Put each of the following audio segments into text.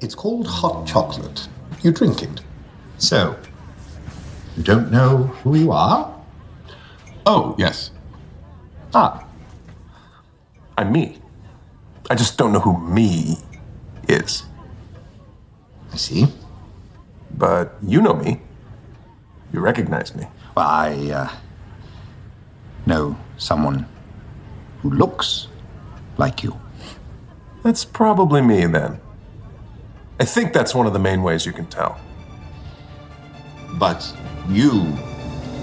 It's called hot chocolate. You drink it. So, you don't know who you are? Oh, yes. Ah, I'm me. I just don't know who me is. I see. But you know me. You recognize me. Well, I uh, know someone who looks like you. That's probably me then. I think that's one of the main ways you can tell. But you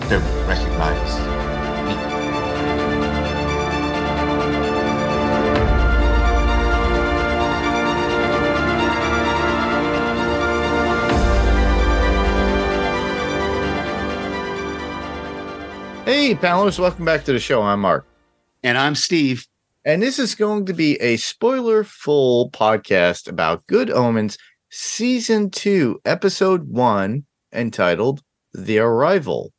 don't recognize me. Hey, panelists, welcome back to the show. I'm Mark. And I'm Steve. And this is going to be a spoiler full podcast about Good Omens Season 2, Episode 1, entitled The Arrival.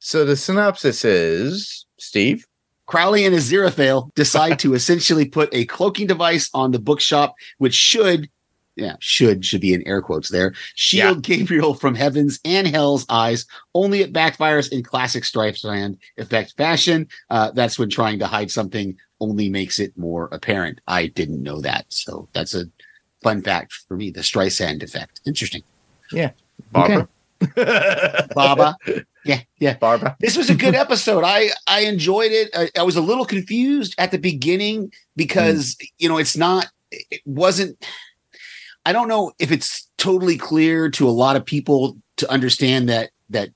So the synopsis is Steve? Crowley and Aziraphale decide to essentially put a cloaking device on the bookshop, which should, yeah, should should be in air quotes there, shield Gabriel from heaven's and hell's eyes. Only it backfires in classic Streisand effect fashion. Uh, that's when trying to hide something only makes it more apparent. I didn't know that, so that's a fun fact for me. The Streisand effect, interesting. Yeah. Barbara? Baba, yeah, yeah. Barbara. This was a good episode. I I enjoyed it. I, I was a little confused at the beginning because you know it's not. It wasn't. I don't know if it's totally clear to a lot of people to understand that that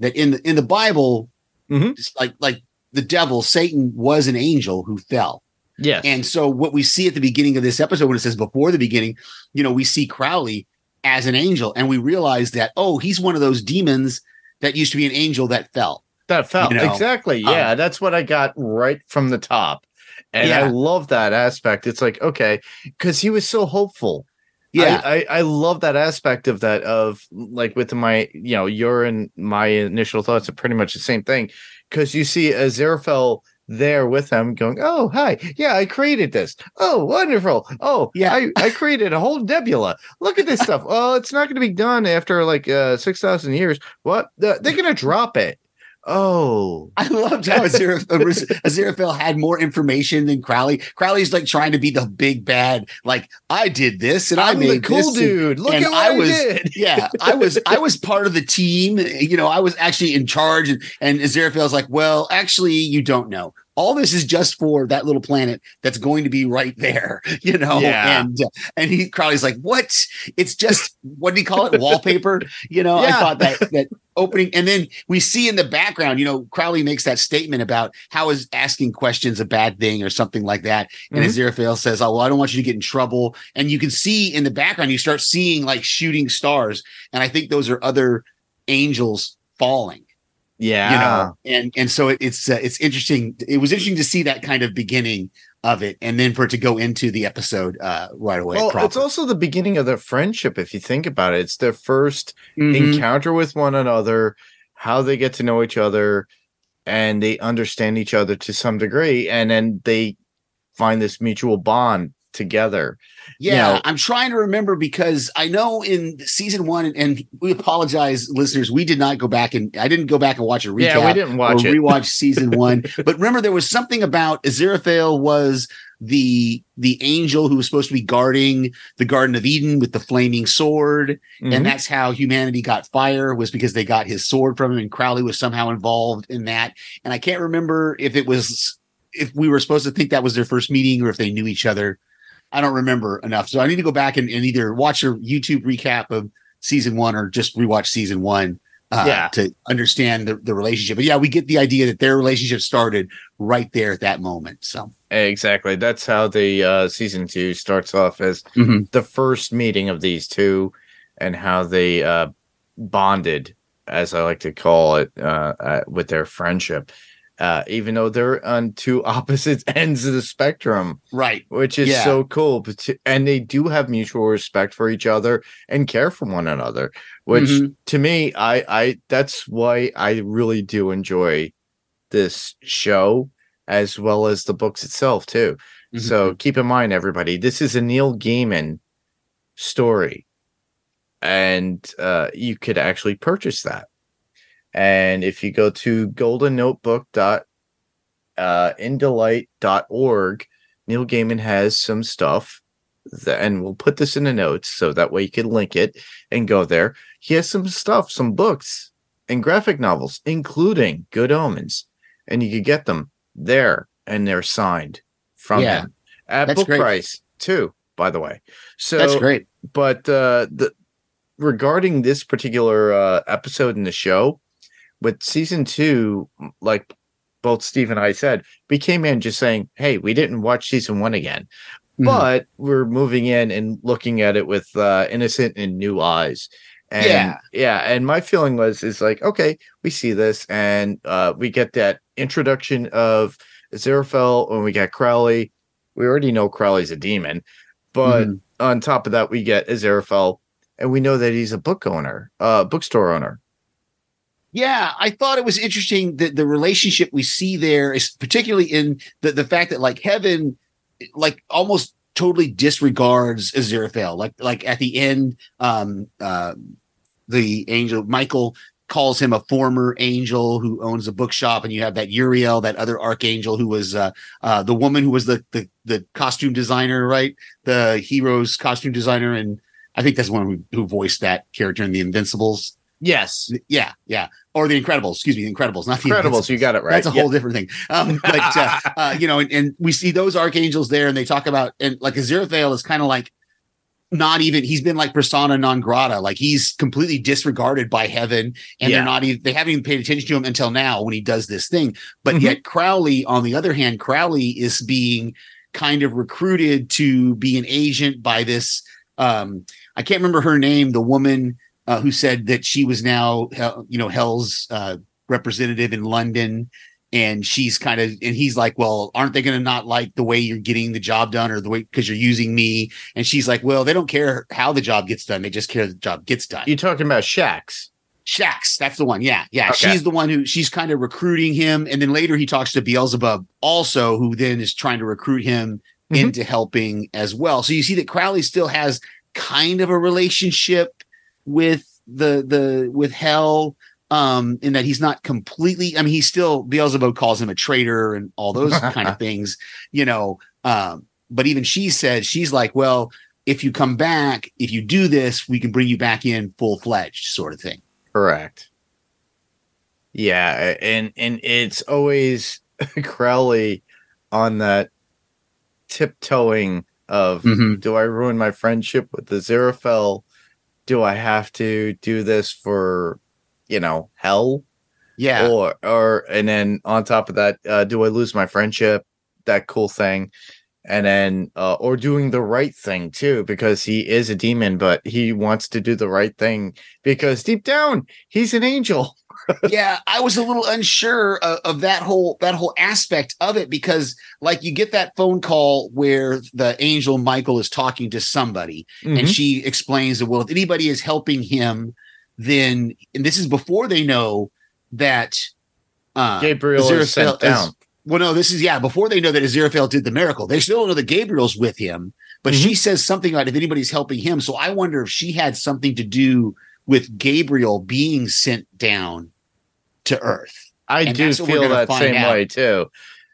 that in the in the Bible, Mhm. like like the devil, Satan was an angel who fell. Yes. And so what we see at the beginning of this episode, when it says before the beginning, you know, we see Crowley as an angel, and we realize that oh, he's one of those demons that used to be an angel that fell. that felt you know, exactly. um, Yeah, that's what I got right from the top. And I love that aspect. It's like, okay, because he was so hopeful. Yeah, I, I, I love that aspect of that of like with my you know your and my initial thoughts are pretty much the same thing. Because you see Aziraphale there with him going oh hi. Yeah I created this. Oh wonderful. Oh Yeah. I, I created a whole nebula. Look at this stuff. Oh it's not going to be done after like uh six thousand years. What? The- they're going to drop it oh I loved how Aziraphale, had more information than Crowley. Crowley's like trying to be the big bad, like I did this and i I'm made the cool this and- dude look and at what I, I was- did yeah, I was I was part of the team. You know, I was actually in charge, and, and Aziraphale's like, well, actually, you don't know. All this is just for that little planet that's going to be right there, you know. Yeah. And uh, and he Crowley's like, what? It's just what do you call it? Wallpaper, you know. I thought that that opening, and then we see in the background, you know, Crowley makes that statement about how is asking questions a bad thing or something like that, and Mhm. Aziraphale says, "Oh, well, I don't want you to get in trouble." And you can see in the background, you start seeing like shooting stars, and I think those are other angels falling. Yeah You know, and and so it, it's uh, it's interesting. It was interesting to see that kind of beginning of it, and then for it to go into the episode uh, right away. well, it's also the beginning of their friendship. If you think about it, it's their 1st Mhm. encounter with one another, how they get to know each other, and they understand each other to some degree, and then they find this mutual bond together. Yeah, know- I'm trying to remember because I know in season one, and we apologize, listeners, we did not go back and I didn't go back and watch a recap. Yeah, we didn't watch or it. rewatch season one. But remember, there was something about Aziraphale was the the angel who was supposed to be guarding the Garden of Eden with the flaming sword, Mhm. and that's how humanity got fire was because they got his sword from him, and Crowley was somehow involved in that. And I can't remember if it was if we were supposed to think that was their first meeting or if they knew each other. I don't remember enough, so I need to go back and, and either watch a YouTube recap of season one or just rewatch season one uh, Yeah. to understand the, the relationship. But yeah, we get the idea that their relationship started right there at that moment. So Exactly. That's how the uh, season two starts off as Mhm. the first meeting of these two, and how they uh, bonded, as I like to call it, uh, uh, with their friendship. Uh, even though they're on two opposite ends of the spectrum, right, which is Yeah. so cool. But and they do have mutual respect for each other and care for one another. Which Mhm. to me, I I that's why I really do enjoy this show as well as the books itself too. Mm-hmm. So keep in mind, everybody, this is a Neil Gaiman story, and uh, you could actually purchase that. And if you go to goldennotebook dot uh, Neil Gaiman has some stuff that, and we'll put this in the notes so that way you can link it and go there. He has some stuff, some books and graphic novels, including Good Omens, and you could get them there and they're signed from Yeah. him at book great. price too. By the way, so That's great. but uh the regarding this particular uh episode in the show with season two like both steve and i said we came in just saying hey we didn't watch season one again Mhm. but we're moving in and looking at it with uh innocent and new eyes and Yeah. yeah and my feeling was is like okay we see this and uh we get that introduction of Aziraphale when we get Crowley we already know Crowley's a demon but Mhm. on top of that, we get Aziraphale, and we know that he's a book owner, uh, bookstore owner. Yeah, I thought it was interesting that the relationship we see there is particularly in the, the fact that like heaven, like almost totally disregards Aziraphale. Like like at the end, um, uh, the angel Michael calls him a former angel who owns a bookshop, and you have that Uriel, that other archangel who was uh, uh, the woman who was the, the the costume designer, right? The hero's costume designer, and I think that's the one who, who voiced that character in the Invincibles. Yes, Yeah, yeah. Or the Incredibles, excuse me, the Incredibles, not the Incredibles. You got it right. That's a Yeah. whole different thing. Um, but uh, uh, you know, and, and we see those archangels there, and they talk about and like Aziraphale is kind of like not even he's been like persona non grata, like he's completely disregarded by heaven, and Yeah. they're not even they haven't even paid attention to him until now when he does this thing. But Mhm. yet Crowley, on the other hand, Crowley is being kind of recruited to be an agent by this. Um, I can't remember her name, the woman uh, who said that she was now, you know, Hell's uh, representative in London. And she's kind of, and he's like, well, aren't they going to not like the way you're getting the job done or the way because you're using me? And she's like, well, they don't care how the job gets done. They just care the job gets done. You're talking about Shax? Shax, that's the one. Yeah, yeah. Okay. She's the one who she's kind of recruiting him. And then later he talks to Beelzebub also, who then is trying to recruit him Mhm. into helping as well. So you see that Crowley still has kind of a relationship with the the with Hell. Um, in that he's not completely, I mean, he's still Beelzebub calls him a traitor and all those kind of things, you know. Um, but even she said, she's like, well, if you come back, if you do this, we can bring you back in full fledged, sort of thing. Correct. Yeah, and and it's always Crowley on that tiptoeing of Mhm. do I ruin my friendship with the Aziraphale? Do I have to do this for, you know, hell? Yeah. Or or and then on top of that, uh, do I lose my friendship? That cool thing. And then uh, or doing the right thing too, because he is a demon, but he wants to do the right thing because deep down he's an angel. Yeah, I was a little unsure of, of that whole that whole aspect of it because like you get that phone call where the angel Michael is talking to somebody Mm-hmm. and she explains that well if anybody is helping him then and this is before they know that uh Gabriel is sent Aziraphale down. well no this is yeah before they know that Aziraphale did the miracle they still don't know that Gabriel's with him but Mm-hmm. she says something about if anybody's helping him so I wonder if she had something to do with Gabriel being sent down to Earth I And do that's what we're feel that same out. way too.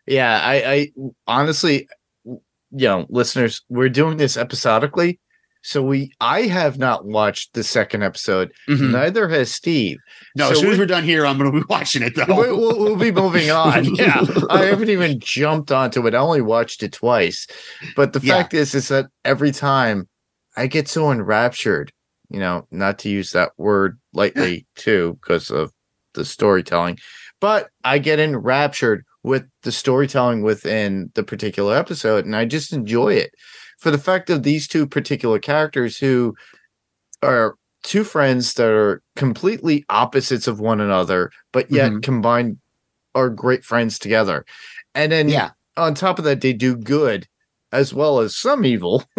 Yeah, I, I honestly, you know, listeners, we're doing this episodically, so we I have not watched the second episode. Mhm. Neither has Steve. No, So as soon as we- we're done here, I'm going to be watching it though. We- We'll, we'll be moving on. Yeah, I haven't even jumped onto it. I only watched it twice, but the Yeah. fact is, is that every time I get so enraptured, you know, not to use that word lightly too, because of the storytelling, but I get enraptured with the storytelling within the particular episode, and I just enjoy it for the fact of these two particular characters who are two friends that are completely opposites of one another, but yet Mhm. combined are great friends together. And then yeah, on top of that, they do good as well as some evil,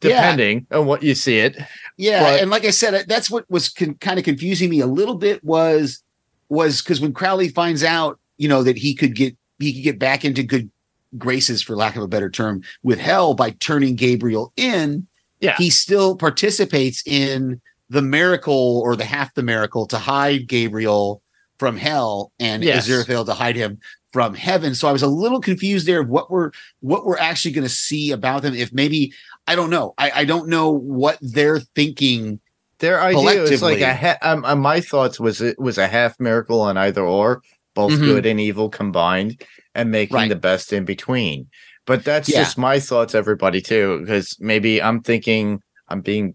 depending on what you see it. yeah, But- and like I said, that's what was con- kind of confusing me a little bit was was because when Crowley finds out, you know, that he could get he could get back into good graces, for lack of a better term, with Hell by turning Gabriel in. Yeah. he still participates in the miracle or the half the miracle to hide Gabriel from hell and Yes. Aziraphale to hide him from heaven. So I was a little confused there of what we're what we're actually going to see about them. If maybe I don't know, I, I don't know what they're thinking. Their idea is like a ha- um, uh, my thoughts was it was a half miracle on either or, both Mhm. good and evil combined, and making Right. the best in between. But that's Yeah. just my thoughts, everybody too, because maybe I'm thinking I'm being,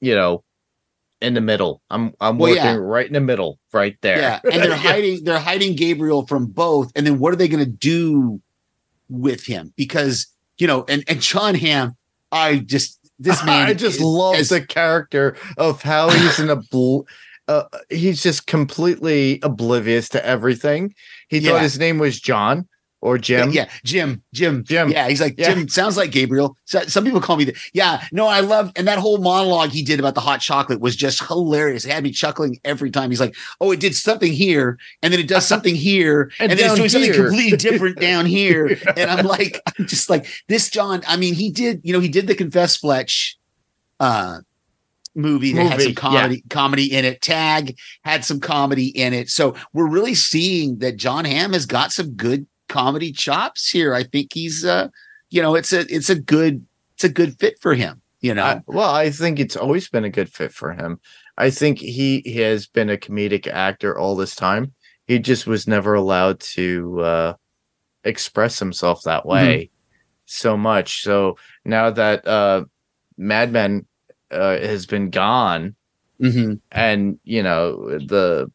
you know, in the middle. I'm I'm Well, working yeah. right in the middle, right there. Yeah, and they're hiding they're hiding Gabriel from both. And then what are they going to do with him? Because you know, and and John Hamm, I just this man, I just is- love is- the character of how he's an obl- uh, he's just completely oblivious to everything. He Yeah. thought his name was John or Jim. Yeah, Jim, Jim, Jim. Yeah, he's like Yeah. Jim. Sounds like Gabriel. So, some people call me that. Yeah, no, I love and that whole monologue he did about the hot chocolate was just hilarious. It had me chuckling every time. He's like, "Oh, it did something here, and then it does something here, And and, then it's doing something completely different down here." And I'm like, I'm just like this, John. I mean, he did. You know, he did the Confess Fletch, uh, movie that had some comedy comedy in it. Tag had some comedy in it. So we're really seeing that John Hamm has got some good comedy chops here. I think he's uh you know, it's a it's a good it's a good fit for him, you know. I- well, I think it's always been a good fit for him. I think he, he has been a comedic actor all this time. He just was never allowed to uh, express himself that way so much. So now that uh, Mad Men uh, has been gone, Mhm. and you know the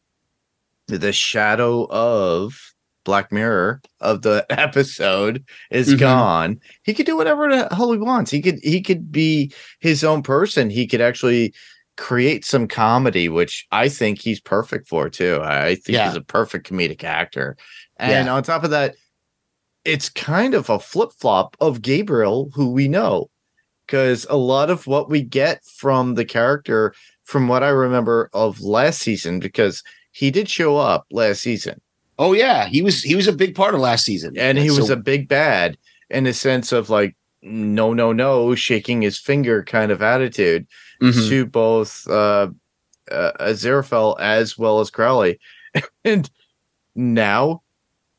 the shadow of Black Mirror of the episode is Mhm. gone. He could do whatever the hell he wants. He could he could be his own person. He could actually create some comedy, which I think he's perfect for too. I I think Yeah. he's a perfect comedic actor. And Yeah. on top of that, it's kind of a flip flop of Gabriel, who we know, because a lot of what we get from the character, from what I remember of last season, because he did show up last season Oh yeah, he was he was a big part of last season. and he was a big bad in the sense of like, no, no, no, shaking his finger kind of attitude Mhm. to both uh, uh, Aziraphale as well as Crowley. and now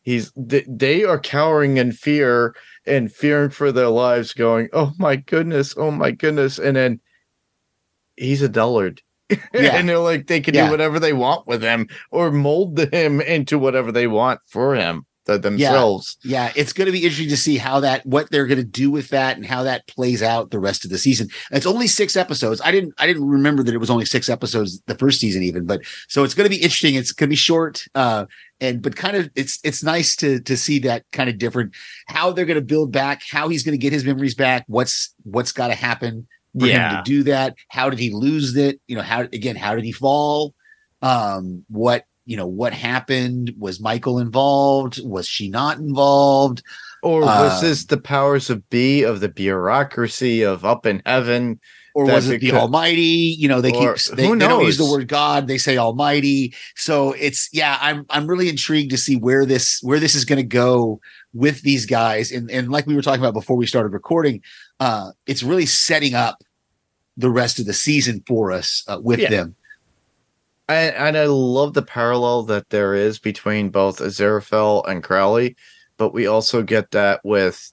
he's th- they are cowering in fear and fearing for their lives, going, "Oh my goodness, oh my goodness!" And then he's a dullard. Yeah. and they're like they can Yeah. do whatever they want with him or mold him into whatever they want for him th- themselves. Yeah, it's going to be interesting to see how that what they're going to do with that and how that plays out the rest of the season. It's only 6 episodes. I didn't I didn't remember that it was only 6 episodes the first season even, but so it's going to be interesting. It's going to be short uh and but kind of it's it's nice to to see that kind of different how they're going to build back, how he's going to get his memories back, what's what's got to happen for him Yeah. to do that. How did he lose it? You know, how again, how did he fall? Um, what you know, what happened? Was Michael involved? Was she not involved? Or was Um, this the powers of B of the bureaucracy of up in heaven? Or That was it it the could- Almighty? You know, they keep they, they don't use the word God, they say Almighty. So it's yeah, I'm I'm really intrigued to see where this where this is gonna go with these guys. And and like we were talking about before we started recording, uh, it's really setting up the rest of the season for us uh, with Yeah. them. And, and I love the parallel that there is between both Aziraphale and Crowley, but we also get that with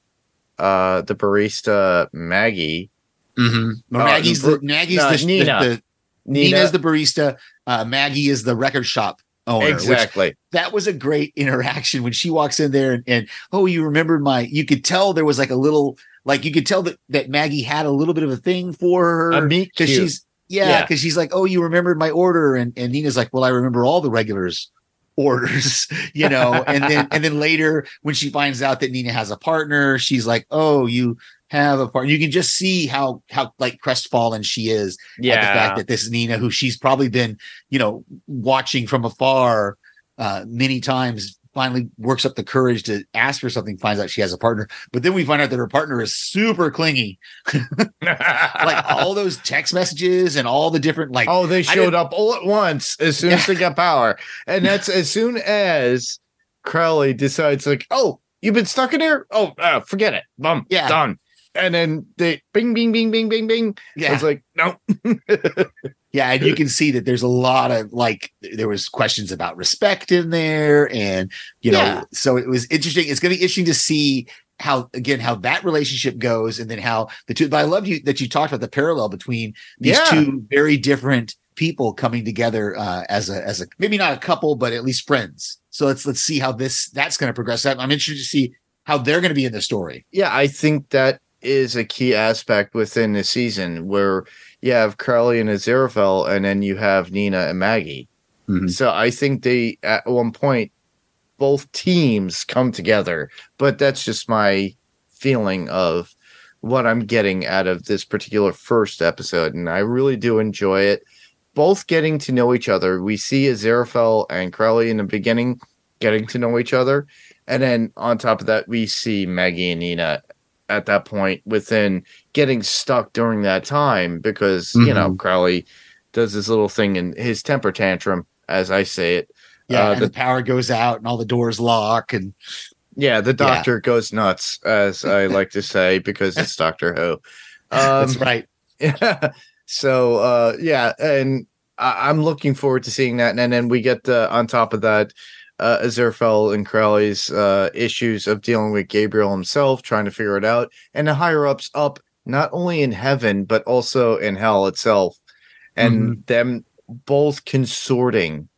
uh the barista Maggie. Mm-hmm. Uh, Maggie's the Maggie's no, the, the- Nina. the Nina, Nina's the barista. Uh, Maggie is the record shop owner. exactly. that was a great interaction when she walks in there and, and oh, you remembered my. You could tell there was like a little, like you could tell that that Maggie had a little bit of a thing for her because she's yeah Yeah. because she's like oh you remembered my order and and Nina's like well I remember all the regulars orders you know? And then and then later when she finds out that Nina has a partner she's like oh you have a partner you can just see how how like crestfallen she is at the fact that this Nina, who she's probably been, you know, watching from afar uh, many times, finally works up the courage to ask for something, finds out she has a partner. But then we find out that her partner is super clingy. Like all those text messages and all the different, like, oh, they showed up all at once as soon as they got power. And that's as soon as Crowley decides, like, oh, you've been stuck in here? Oh, uh, forget it. Bum. Yeah. Done. And then they bing, bing, bing, bing, bing, bing. Yeah. was like, no. Yeah, and you can see that there's a lot of like there was questions about respect in there, and you know, Yeah. so it was interesting. It's going to be interesting to see how again how that relationship goes, and then how the two. But I love you that you talked about the parallel between these Yeah. two very different people coming together uh, as a as a maybe not a couple, but at least friends. So let's let's see how this that's going to progress. I'm I'm interested to see how they're going to be in the story. Yeah, I think that is a key aspect within the season where you have Crowley and Aziraphale, and then you have Nina and Maggie. Mhm. So I think they at one point both teams come together, but that's just my feeling of what I'm getting out of this particular first episode, and I really do enjoy it. Both getting to know each other. We see Aziraphale and Crowley in the beginning getting to know each other, and then on top of that, we see Maggie and Nina at that point within getting stuck during that time because you know Crowley does this little thing in his temper tantrum, as I say it. Yeah, Uh, and the- the power goes out, and all the doors lock, and Yeah, the doctor goes nuts, as I like to say, because it's Doctor Who. Um, that's right. Yeah. So uh yeah, and I- I'm looking forward to seeing that. And then we get the on top of that, uh Aziraphale and Crowley's uh issues of dealing with Gabriel himself, trying to figure it out, and the higher ups up not only in heaven but also in hell itself, and them both consorting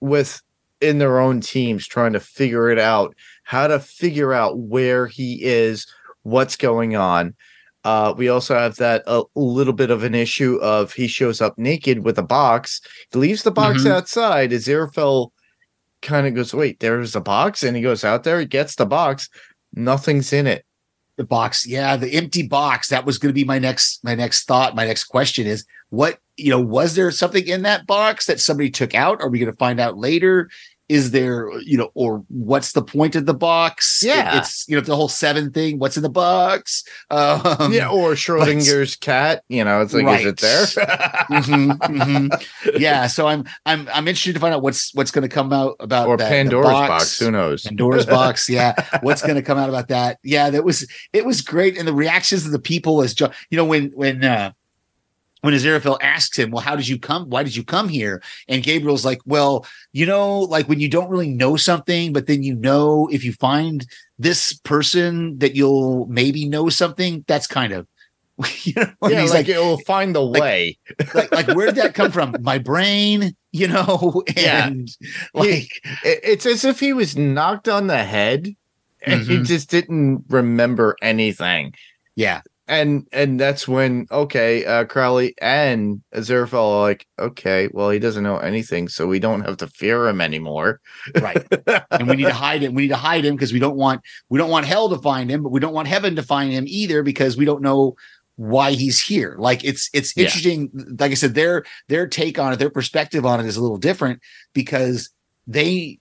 with in their own teams trying to figure it out, how to figure out where he is, what's going on. Uh, we also have that a little bit of an issue of he shows up naked with a box, he leaves the box Mhm. outside. Aziraphale kind of goes, "Wait, there's a box," and he goes out there, he gets the box, nothing's in it. the box yeah the empty box. That was going to be my next my next thought. My next question is what you know was there something in that box that somebody took out? Are we going to find out later is there you know or what's the point of the box It- Yeah. it's you know the whole seven thing what's in the box um yeah, or Schrodinger's cat. You know, it's like, is it there? Mhm, mhm. yeah so i'm i'm i'm interested to find out what's what's going to come out about or that- Pandora's box. Who knows? Pandora's box. Yeah. What's going to come out about that? Yeah. That was, it was great. And the reactions of the people as, Jo- you know, when, when, uh, when Aziraphale asks him, well, how did you come? Why did you come here? And Gabriel's like, well, you know, like when you don't really know something, but then you know, if you find this person that you'll maybe know something, that's kind of, you know, Yeah, he's like, like, it will find the like- way. like, like, where did that come from? My brain, you know, Yeah. and like, It- it's as if he was knocked on the head and he Mhm. just didn't remember anything. yeah, And and that's when okay, uh Crowley and Aziraphale are like, okay, well he doesn't know anything, so we don't have to fear him anymore. right. and we need to hide him. We need to hide him because we don't want we don't want hell to find him, but we don't want heaven to find him either because we don't know why he's here. Like it's it's Yeah. interesting. Like I said, their their take on it, their perspective on it is a little different because they,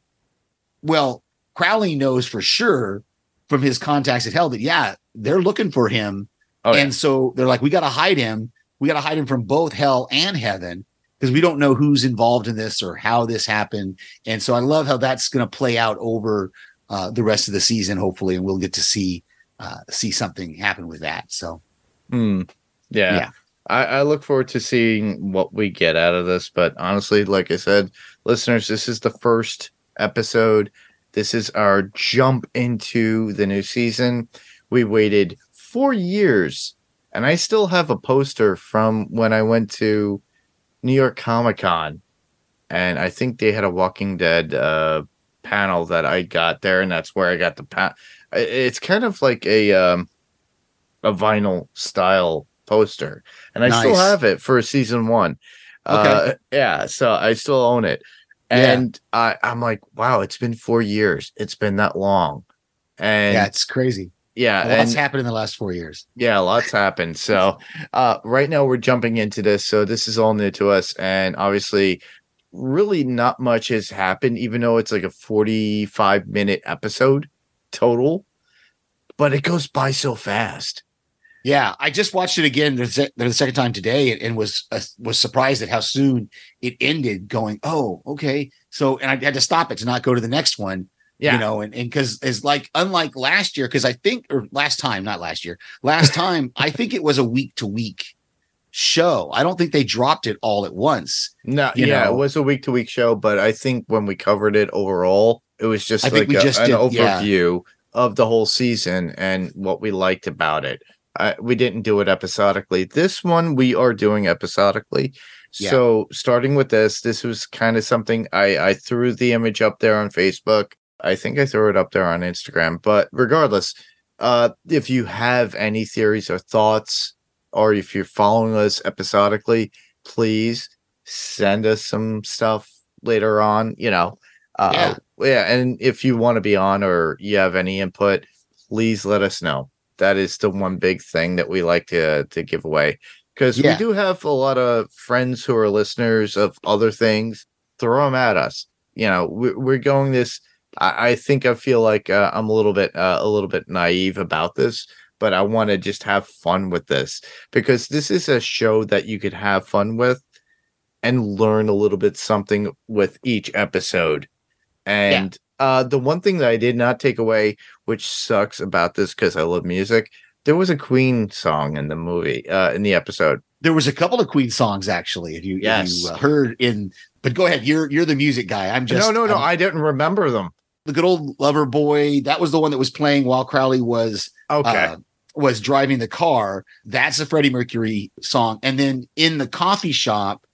well, Crowley knows for sure from his contacts at hell that yeah, they're looking for him, Oh, yeah. and so they're like, we got to hide him. We got to hide him from both hell and heaven because we don't know who's involved in this or how this happened. And so I love how that's going to play out over uh, the rest of the season, hopefully, and we'll get to see uh, see something happen with that. So Hmm. Yeah. Yeah. I, I look forward to seeing what we get out of this. But honestly, like I said, listeners, this is the first episode. This is our jump into the new season. We waited four years, and I still have a poster from when I went to New York Comic Con. And I think they had a Walking Dead uh, panel that I got there, and that's where I got the pa- It's kind of like a um, a vinyl style poster, and I still have it for season one. Uh, yeah, so I still own it, Yeah. and I, I'm like, wow, it's been four years. It's been that long, and yeah, yeah, it's crazy. Yeah, What's and happened in the last four years? yeah, lots happened. So, uh, right now we're jumping into this, so this is all new to us, and obviously, really not much has happened, even though it's like a 45 minute episode total, but it goes by so fast. Yeah, I just watched it again the, the second time today, and, and was uh, was surprised at how soon it ended. Going, oh, okay. So, and I had to stop it to not go to the next one. Yeah. You know, and and because it's like unlike last year, because I think or last time, not last year, last time I think it was a week to week show. I don't think they dropped it all at once. No, you yeah, know. it was a week to week show, but I think when we covered it overall, it was just I like we a- just an did- yeah. overview of the whole season and what we liked about it. I, we didn't do it episodically. This one we are doing episodically. Yeah. So starting with this, this was kind of something I, I threw the image up there on Facebook. I think I threw it up there on Instagram. But regardless, uh, if you have any theories or thoughts, or if you're following us episodically, please send us some stuff later on. You know, uh, Yeah. yeah. And if you want to be on or you have any input, please let us know. That is the one big thing that we like to to give away because Yeah. we do have a lot of friends who are listeners of other things. Throw them at us. You know, we're, we're going this. I, I think I feel like uh, I'm a little bit uh, a little bit naive about this, but I want to just have fun with this because this is a show that you could have fun with and learn a little bit something with each episode. And uh, the one thing that I did not take away, which sucks about this because I love music, there was a Queen song in the movie, uh, in the episode. There was a couple of Queen songs actually. If you, if Yes. you uh, heard in, but go ahead. You're you're the music guy. I'm just no, no, no. I'm- I didn't remember them. The good old Lover Boy. That was the one that was playing while Crowley was Okay. uh, was driving the car. That's a Freddie Mercury song. And then in the coffee shop,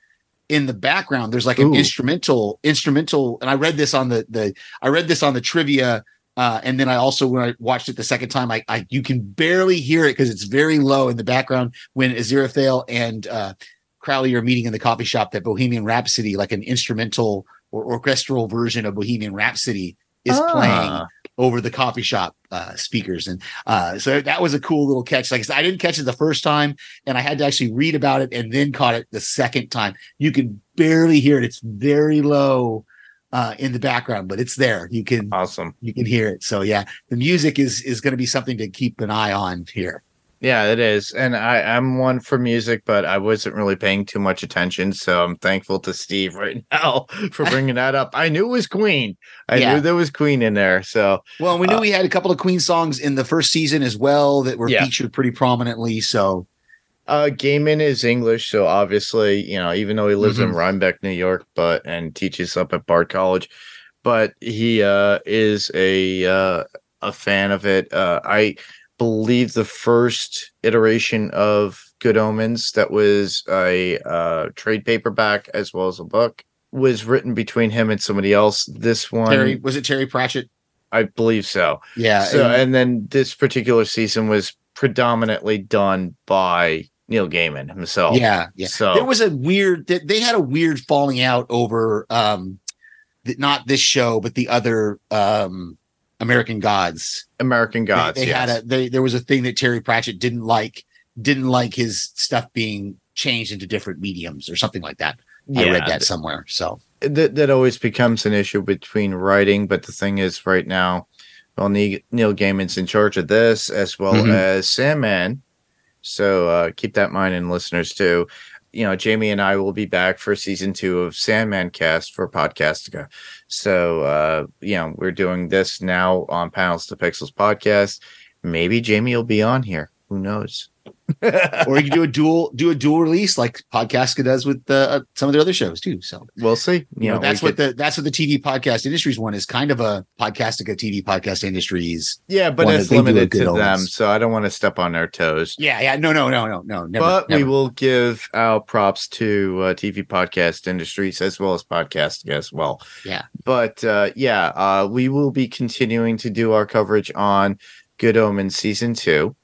in the background, there's like an Ooh. instrumental, instrumental. And I read this on the the I read this on the trivia. Uh, and then I also when I watched it the second time, I, I you can barely hear it because it's very low in the background when Aziraphale and uh, Crowley are meeting in the coffee shop. That Bohemian Rhapsody, like an instrumental or orchestral version of Bohemian Rhapsody, is playing Ah. over the coffee shop uh, speakers. And uh, so that was a cool little catch. Like I said, I didn't catch it the first time, and I had to actually read about it and then caught it the second time. You can barely hear it; it's very low uh, in the background, but it's there. You can Awesome. you can hear it. So yeah, the music is is going to be something to keep an eye on here. Yeah, it is. And I, I'm one for music, but I wasn't really paying too much attention. So I'm thankful to Steve right now for bringing that up. I knew it was Queen. I Yeah. knew there was Queen in there. So Well, we knew Uh, we had a couple of Queen songs in the first season as well that were Yeah. featured pretty prominently. So uh Gaiman is English, so obviously, you know, even though he lives in Mhm. Rhinebeck, New York, but and teaches up at Bard College, but he uh is a uh a fan of it. Uh I believe the first iteration of Good Omens that was a uh trade paperback as well as a book was written between him and somebody else. This one Terry was it Terry Pratchett? I believe so. Yeah. So and- and then this particular season was predominantly done by Neil Gaiman himself. yeah, yeah. So there was a weird they, they had a weird falling out over um not this show but the other um american gods American Gods. they, yes. had a they there was a thing that terry pratchett didn't like didn't like his stuff being changed into different mediums or something like that i Yeah, read that somewhere so that that always becomes an issue between writing. But the thing is, right now, well, Ne- Neil Gaiman's in charge of this as well Mhm. as Sandman. So uh, keep that in mind, and listeners too. You know, Jamie and I will be back for season two of Sandman Cast for Podcastica. So uh, you know, we're doing this now on Panels to Pixels podcast. Maybe Jamie will be on here. Who knows? or you can do a dual do a dual release like Podcastica does with uh, some of their other shows too so we'll see. You, you know, that's what could- the that's what the tv podcast industries one is kind of a podcastica tv podcast industries yeah, but it's that they do a limited to them, so I don't want to step on their toes. yeah yeah no no no no no never, but we will give our props to uh, TV podcast industries as well as podcasting as well. Yeah. But uh, yeah, uh, we will be continuing to do our coverage on Good Omens season two.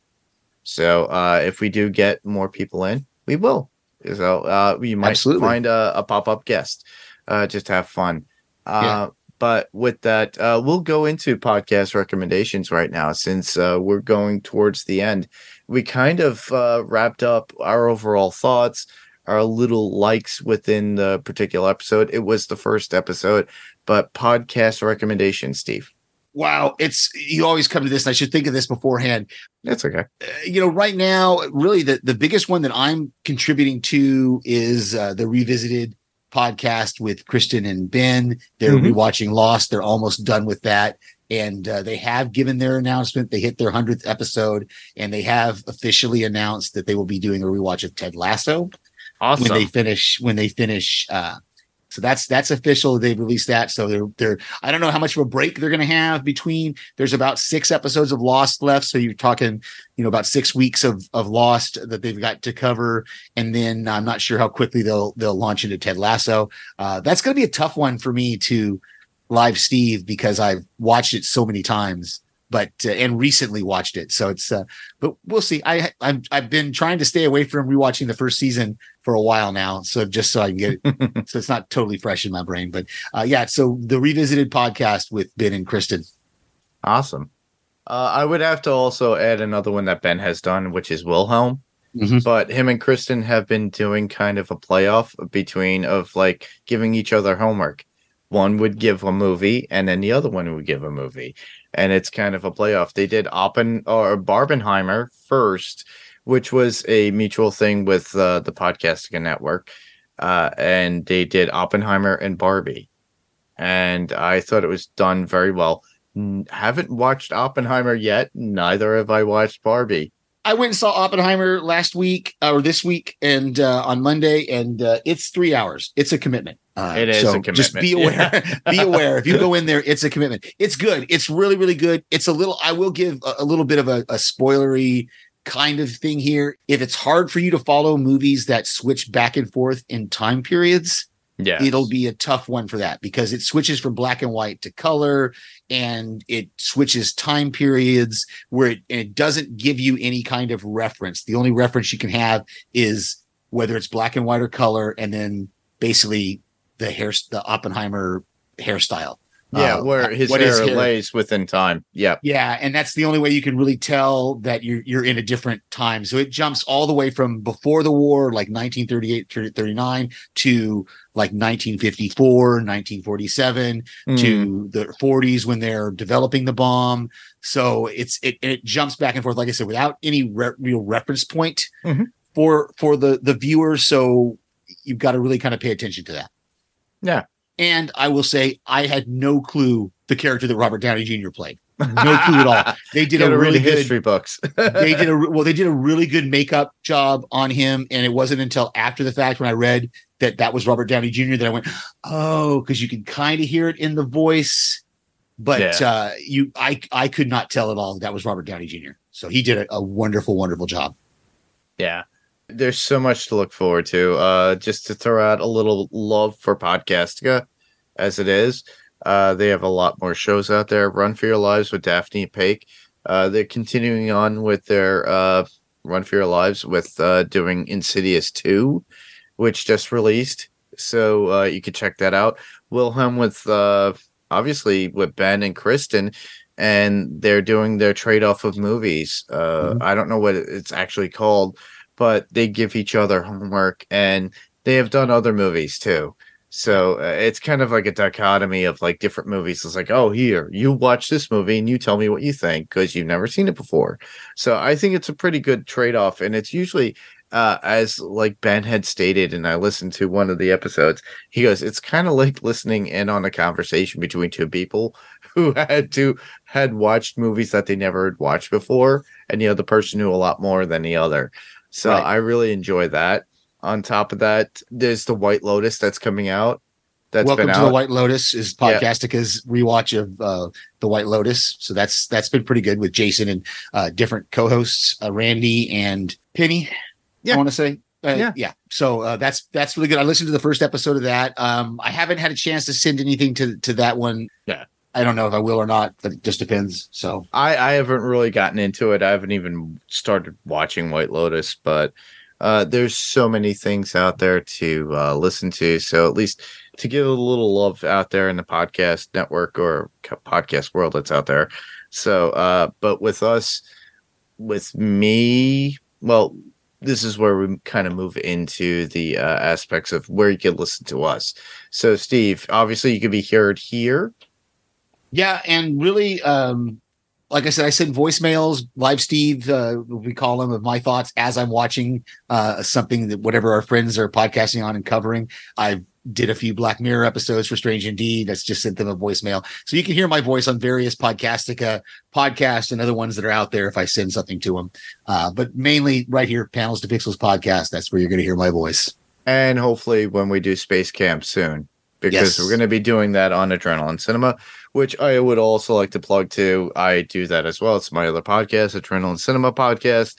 So uh, if we do get more people in, we will. So uh, you might Absolutely. find a, a pop up guest. Uh, just have fun. Uh, Yeah. But with that, uh, we'll go into podcast recommendations right now since uh, we're going towards the end we kind of uh, wrapped up our overall thoughts, our little likes within the particular episode. It was the first episode, but podcast recommendations, Steve. Wow it's you always come to this and i should think of this beforehand That's okay. Uh, you know right now really the the biggest one that i'm contributing to is uh, the revisited podcast with Kristen and Ben. They're Mhm. rewatching Lost. They're almost done with that. And uh, they have given their announcement. They hit their 100th episode and they have officially announced that they will be doing a rewatch of Ted Lasso Awesome. when they finish when they finish uh so that's that's official. They've released that. So they're they're i don't know how much of a break they're going to have between there's about six episodes of lost left. So you're talking you know about six weeks of of lost that they've got to cover. And then i'm not sure how quickly they'll they'll launch into ted lasso. Uh that's going to be a tough one for me to live steve because i've watched it so many times but uh, and recently watched it so it's uh but we'll see i i'm i've been trying to stay away from rewatching the first season for a while now so just so i can get it so it's not totally fresh in my brain but uh yeah so the revisited podcast with ben and kristen awesome. Uh, I would have to also add another one that Ben has done, which is Wilhelm. Mhm. But him and Kristen have been doing kind of a playoff between of like giving each other homework. One would give a movie, and then the other one would give a movie, and it's kind of a playoff. They did Oppen or Barbenheimer first, which was a mutual thing with uh, the Podcasting Network, uh, and they did Oppenheimer and Barbie, and I thought it was done very well. N- Haven't watched Oppenheimer yet. Neither have I watched Barbie. I went and saw Oppenheimer last week uh, or this week and uh, on Monday, and uh, it's three hours. It's a commitment. Uh, It is so a commitment. Just be aware. be aware. If you go in there, it's a commitment. It's good. It's really, really good. It's a little. I will give a, a little bit of a, a spoilery kind of thing here. If it's hard for you to follow movies that switch back and forth in time periods, Yeah, it'll be a tough one for that because it switches from black and white to color and it switches time periods where it, it doesn't give you any kind of reference. The only reference you can have is whether it's black and white or color, and then basically the hair, the Oppenheimer hairstyle. Yeah, Uh, where his what hair, is hair? lays within time. Yeah, Yeah, and that's the only way you can really tell that you're you're in a different time. So it jumps all the way from before the war, like 1938 to 39, to like 1954, 1947, Mm. to the 40s when they're developing the bomb. So it's it it jumps back and forth, like I said, without any re- real reference point Mhm. for for the the viewer. So you've got to really kind of pay attention to that. Yeah. And I will say, I had no clue the character that Robert Downey Jr. played. No clue at all. They did a really good. history books. They did a well. They did a really good makeup job on him, and it wasn't until after the fact when I read that that was Robert Downey Jr. that I went, "Oh," because you can kind of hear it in the voice, but Yeah. uh, you, I, I could not tell at all that, was Robert Downey Jr. So he did a, a wonderful, wonderful job. Yeah. There's so much to look forward to. Uh, just to throw out a little love for Podcastica as it is. Uh, they have a lot more shows out there. Run for Your Lives with Daphne Paik. Uh, they're continuing on with their uh, Run for Your Lives with uh, doing Insidious 2, which just released. So uh, you could check that out. Wilhelm with uh, obviously with Ben and Kristen, and they're doing their trade off of movies. Uh, Mhm. I don't know what it's actually called, but they give each other homework, and they have done other movies too. So uh, it's kind of like a dichotomy of like different movies. It's like, oh, here you watch this movie and you tell me what you think because you've never seen it before. So I think it's a pretty good trade off, and it's usually uh, as like Ben had stated, and I listened to one of the episodes. He goes, "It's kind of like listening in on a conversation between two people who had to had watched movies that they never had watched before, and the other person knew a lot more than the other." So Right. I really enjoy that. On top of that, there's the White Lotus that's coming out. That's Welcome been to out. the White Lotus is Yeah. Podcastica's rewatch of uh, the White Lotus. So that's that's been pretty good with Jason and uh, different co-hosts, uh, Randy and Penny. Yeah. I want to say. Uh, Yeah. yeah. So uh, that's that's really good. I listened to the first episode of that. Um, I haven't had a chance to send anything to to that one. Yeah. I don't know if I will or not, it just depends. So I, I haven't really gotten into it. I haven't even started watching White Lotus, but uh, there's so many things out there to uh, listen to. So at least to give a little love out there in the podcast network or podcast world that's out there. So, uh, but with us, with me, well, this is where we kind of move into the uh, aspects of where you can listen to us. So, Steve, obviously, you can be heard here. Yeah, and really, um, like I said, I send voicemails, live Steve, uh, we call them, of my thoughts as I'm watching uh, something that whatever our friends are podcasting on and covering. I did a few Black Mirror episodes for Strange Indeed. That's just sent them a voicemail, so you can hear my voice on various Podcastica podcasts and other ones that are out there if I send something to them. Uh, but mainly right here, Panels to Pixels podcast. That's where you're going to hear my voice. And hopefully, when we do Space Camp soon, because Yes. we're going to be doing that on Adrenaline Cinema, which I would also like to plug to. I do that as well. It's my other podcast, Adrenaline Cinema Podcast.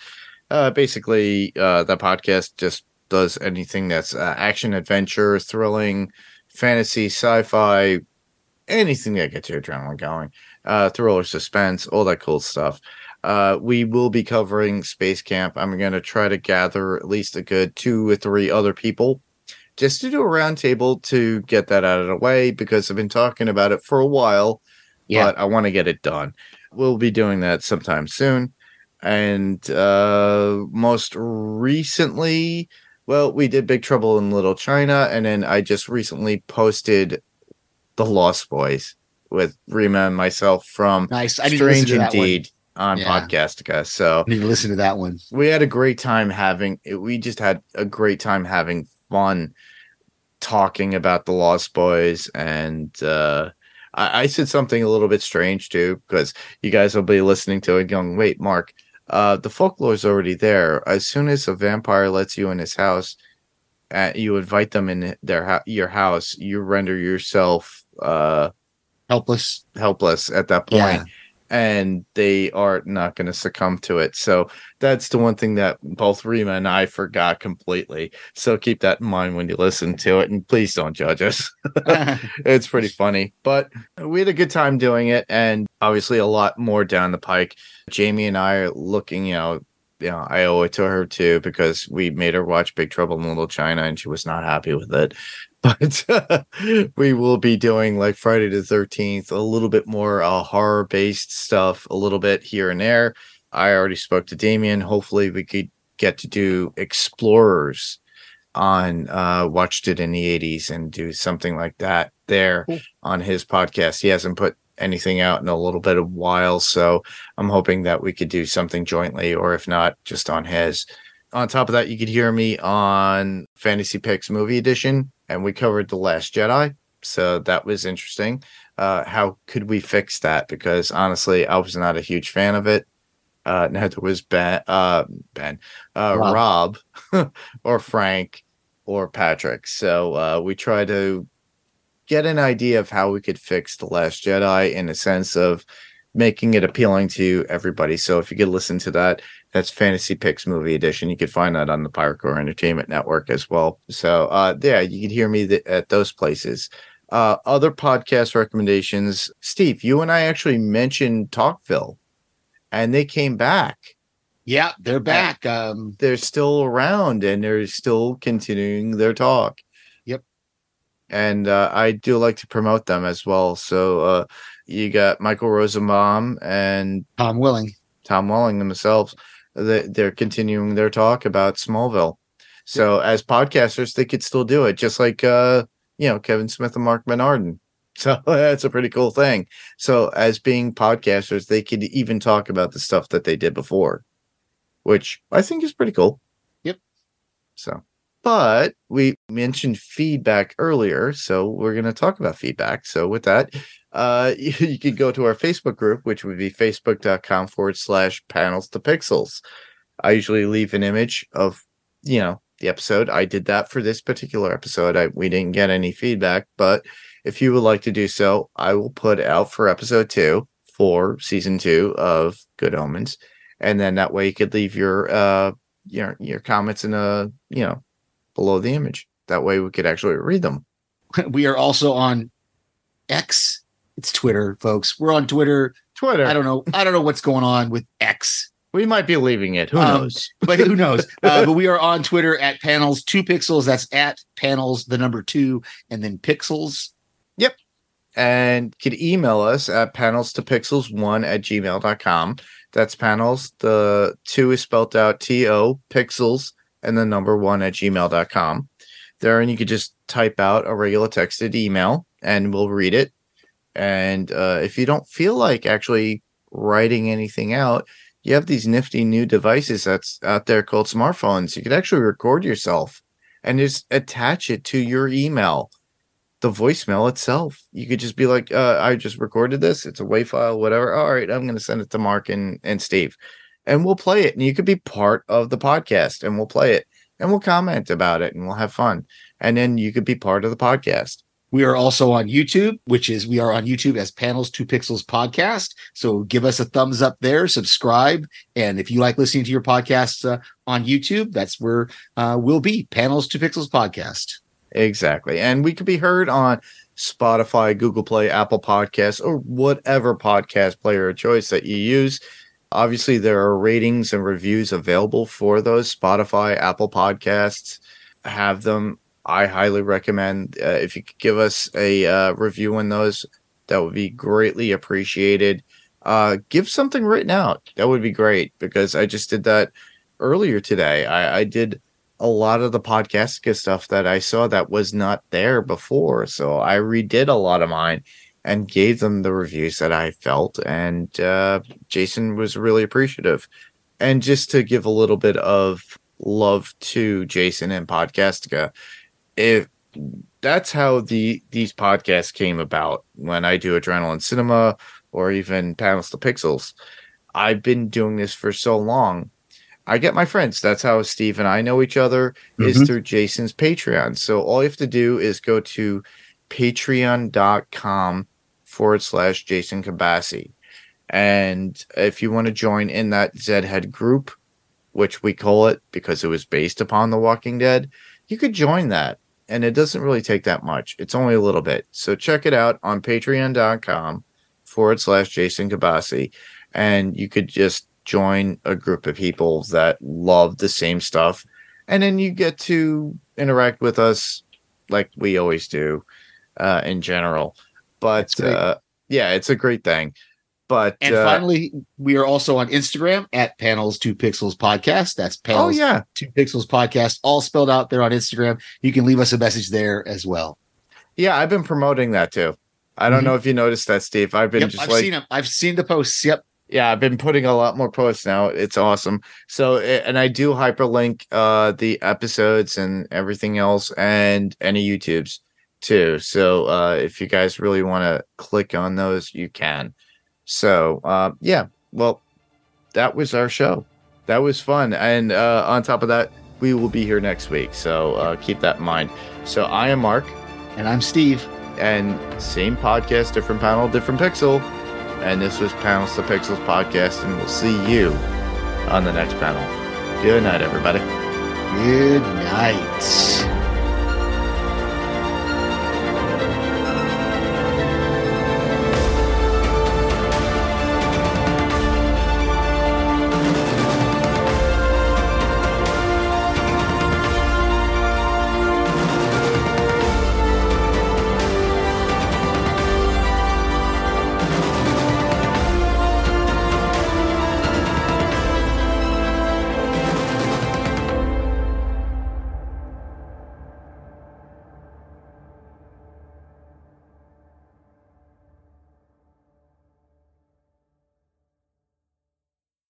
Uh, basically, uh, that podcast just does anything that's uh, action, adventure, thrilling, fantasy, sci-fi, anything that gets your adrenaline going. Uh, thriller, suspense, all that cool stuff. Uh, we will be covering Space Camp. I'm going to try to gather at least a good two or three other people just to do a roundtable to get that out of the way because I've been talking about it for a while, Yeah. but I want to get it done. We'll be doing that sometime soon. And uh, most recently, well, we did Big Trouble in Little China, and then I just recently posted The Lost Boys with Rima and myself from Nice. I need to listen Strange to that one. Indeed on Yeah. Podcastica. So I need to listen to that one. we had a great time having we just had a great time having fun talking about the lost boys and uh I, I said something a little bit strange too because you guys will be listening to it going wait mark uh the folklore's already there as soon as a vampire lets you in his house uh, you invite them in their your house you render yourself uh Helpless. helpless at that point Yeah. And they are not going to succumb to it. So that's the one thing that both Rima and I forgot completely. So keep that in mind when you listen to it, and please don't judge us. it's pretty funny, but we had a good time doing it, and obviously a lot more down the pike. Jamie and I are looking, you know. You know, I owe it to her too because we made her watch Big Trouble in Little China and she was not happy with it. But we will be doing like Friday the 13th, a little bit more uh, horror based stuff, a little bit here and there. I already spoke to Damien. Hopefully, we could get to do Explorers on uh watched it in the 80s and do something like that there Cool. on his podcast. He hasn't put anything out in a little bit of while, so I'm hoping that we could do something jointly or if not just on his. On top of that, you could hear me on Fantasy Picks Movie Edition and we covered The Last Jedi. So that was interesting. Uh, how could we fix that? Because honestly, I was not a huge fan of it. Uh, neither was Ben, uh, Ben, uh, Rob, or Frank, or Patrick. So uh, we try to get an idea of how we could fix The Last Jedi in a sense of making it appealing to everybody. So if you could listen to that, that's Fantasy Picks Movie Edition. You could find that on the Pirate Corps Entertainment Network as well. So uh, yeah, you can hear me th- at those places. Uh, other podcast recommendations, Steve. You and I actually mentioned Talkville, and they came back. yeah, they're back. Um, They're still around, and they're still continuing their talk. Yep. And uh, I do like to promote them as well. So uh, you got Michael Rosenbaum and Tom Welling. Tom Welling themselves, they, they're continuing their talk about Smallville. So as podcasters, they could still do it, just like uh, you know Kevin Smith and Marc Bernardin. So that's a pretty cool thing. So as being podcasters, they could even talk about the stuff that they did before, which I think is pretty cool. Yep. So, but we mentioned feedback earlier, so we're going to talk about feedback. So with that, uh, you, could go to our Facebook group, which would be facebook.com forward slash panels to pixels. I usually leave an image of, you know, the episode. I did that for this particular episode. I we didn't get any feedback, but if you would like to do so, I will put out for episode two for season two of Good Omens, and then that way you could leave your uh your your comments in a you know below the image. That way we could actually read them. we are also on X. It's Twitter, folks. We're on Twitter. Twitter. I don't know. I don't know what's going on with X, we might be leaving it. Who Um, knows? but who knows? Uh, but we are on Twitter at panels two pixels. That's at panels the number two and then pixels. Yep. And could email us at panels to pixels one at gmail.com. That's panels. The two is spelled out T O pixels and the number one at gmail.com. There, and you could just type out a regular texted email and we'll read it. And uh, if you don't feel like actually writing anything out, you have these nifty new devices that's out there called smartphones. You could actually record yourself and just attach it to your email, the voicemail itself. You could just be like, uh, I just recorded this. It's a WAV file, whatever. All right, I'm going to send it to Mark and, and Steve, and we'll play it. And you could be part of the podcast and we'll play it and we'll comment about it and we'll have fun. And then you could be part of the podcast. We are also on YouTube, which is we are on YouTube as Panels Two Pixels Podcast. So give us a thumbs up there, subscribe, and if you like listening to your podcasts uh, on YouTube, that's where uh, we'll be. Panels Two Pixels Podcast. Exactly, and we could be heard on Spotify, Google Play, Apple Podcasts, or whatever podcast player of choice that you use. Obviously, there are ratings and reviews available for those. Spotify, Apple Podcasts have them I highly recommend uh, if you could give us a uh, review on those, that would be greatly appreciated. Uh, give something written out. That would be great because I just did that earlier today. I, I did a lot of the podcast stuff that I saw that was not there before. So I redid a lot of mine and gave them the reviews that I felt. And uh, Jason was really appreciative. And just to give a little bit of love to Jason and Podcastica, if that's how the these podcasts came about when I do Adrenaline Cinema or even Panels to Pixels. I've been doing this for so long. I get my friends. That's how Steve and I know each other mm-hmm. is through Jason's Patreon. So all you have to do is go to patreon.com forward slash Jason Kabasi. And if you want to join in that Zedhead group, which we call it because it was based upon The Walking Dead, you could join that and it doesn't really take that much. It's only a little bit. So check it out on patreon.com forward slash Jason Kabasi. And you could just join a group of people that love the same stuff. And then you get to interact with us like we always do uh, in general. But uh, yeah, it's a great thing. But and uh, finally, we are also on Instagram at Panels Two Pixels Podcast. That's oh, Panels oh, yeah. Two Pixels Podcast, all spelled out there on Instagram. You can leave us a message there as well. Yeah, I've been promoting that too. I don't mm-hmm. know if you noticed that, Steve. I've been yep, just I've like, seen them. I've seen the posts. Yep. Yeah, I've been putting a lot more posts now. It's awesome. So, and I do hyperlink uh the episodes and everything else, and any YouTubes too. So, uh if you guys really want to click on those, you can. So uh, yeah, well, that was our show. That was fun, and uh, on top of that, we will be here next week. So uh, keep that in mind. So I am Mark, and I'm Steve, and same podcast, different panel, different pixel. And this was Panels to Pixels podcast, and we'll see you on the next panel. Good night, everybody. Good night.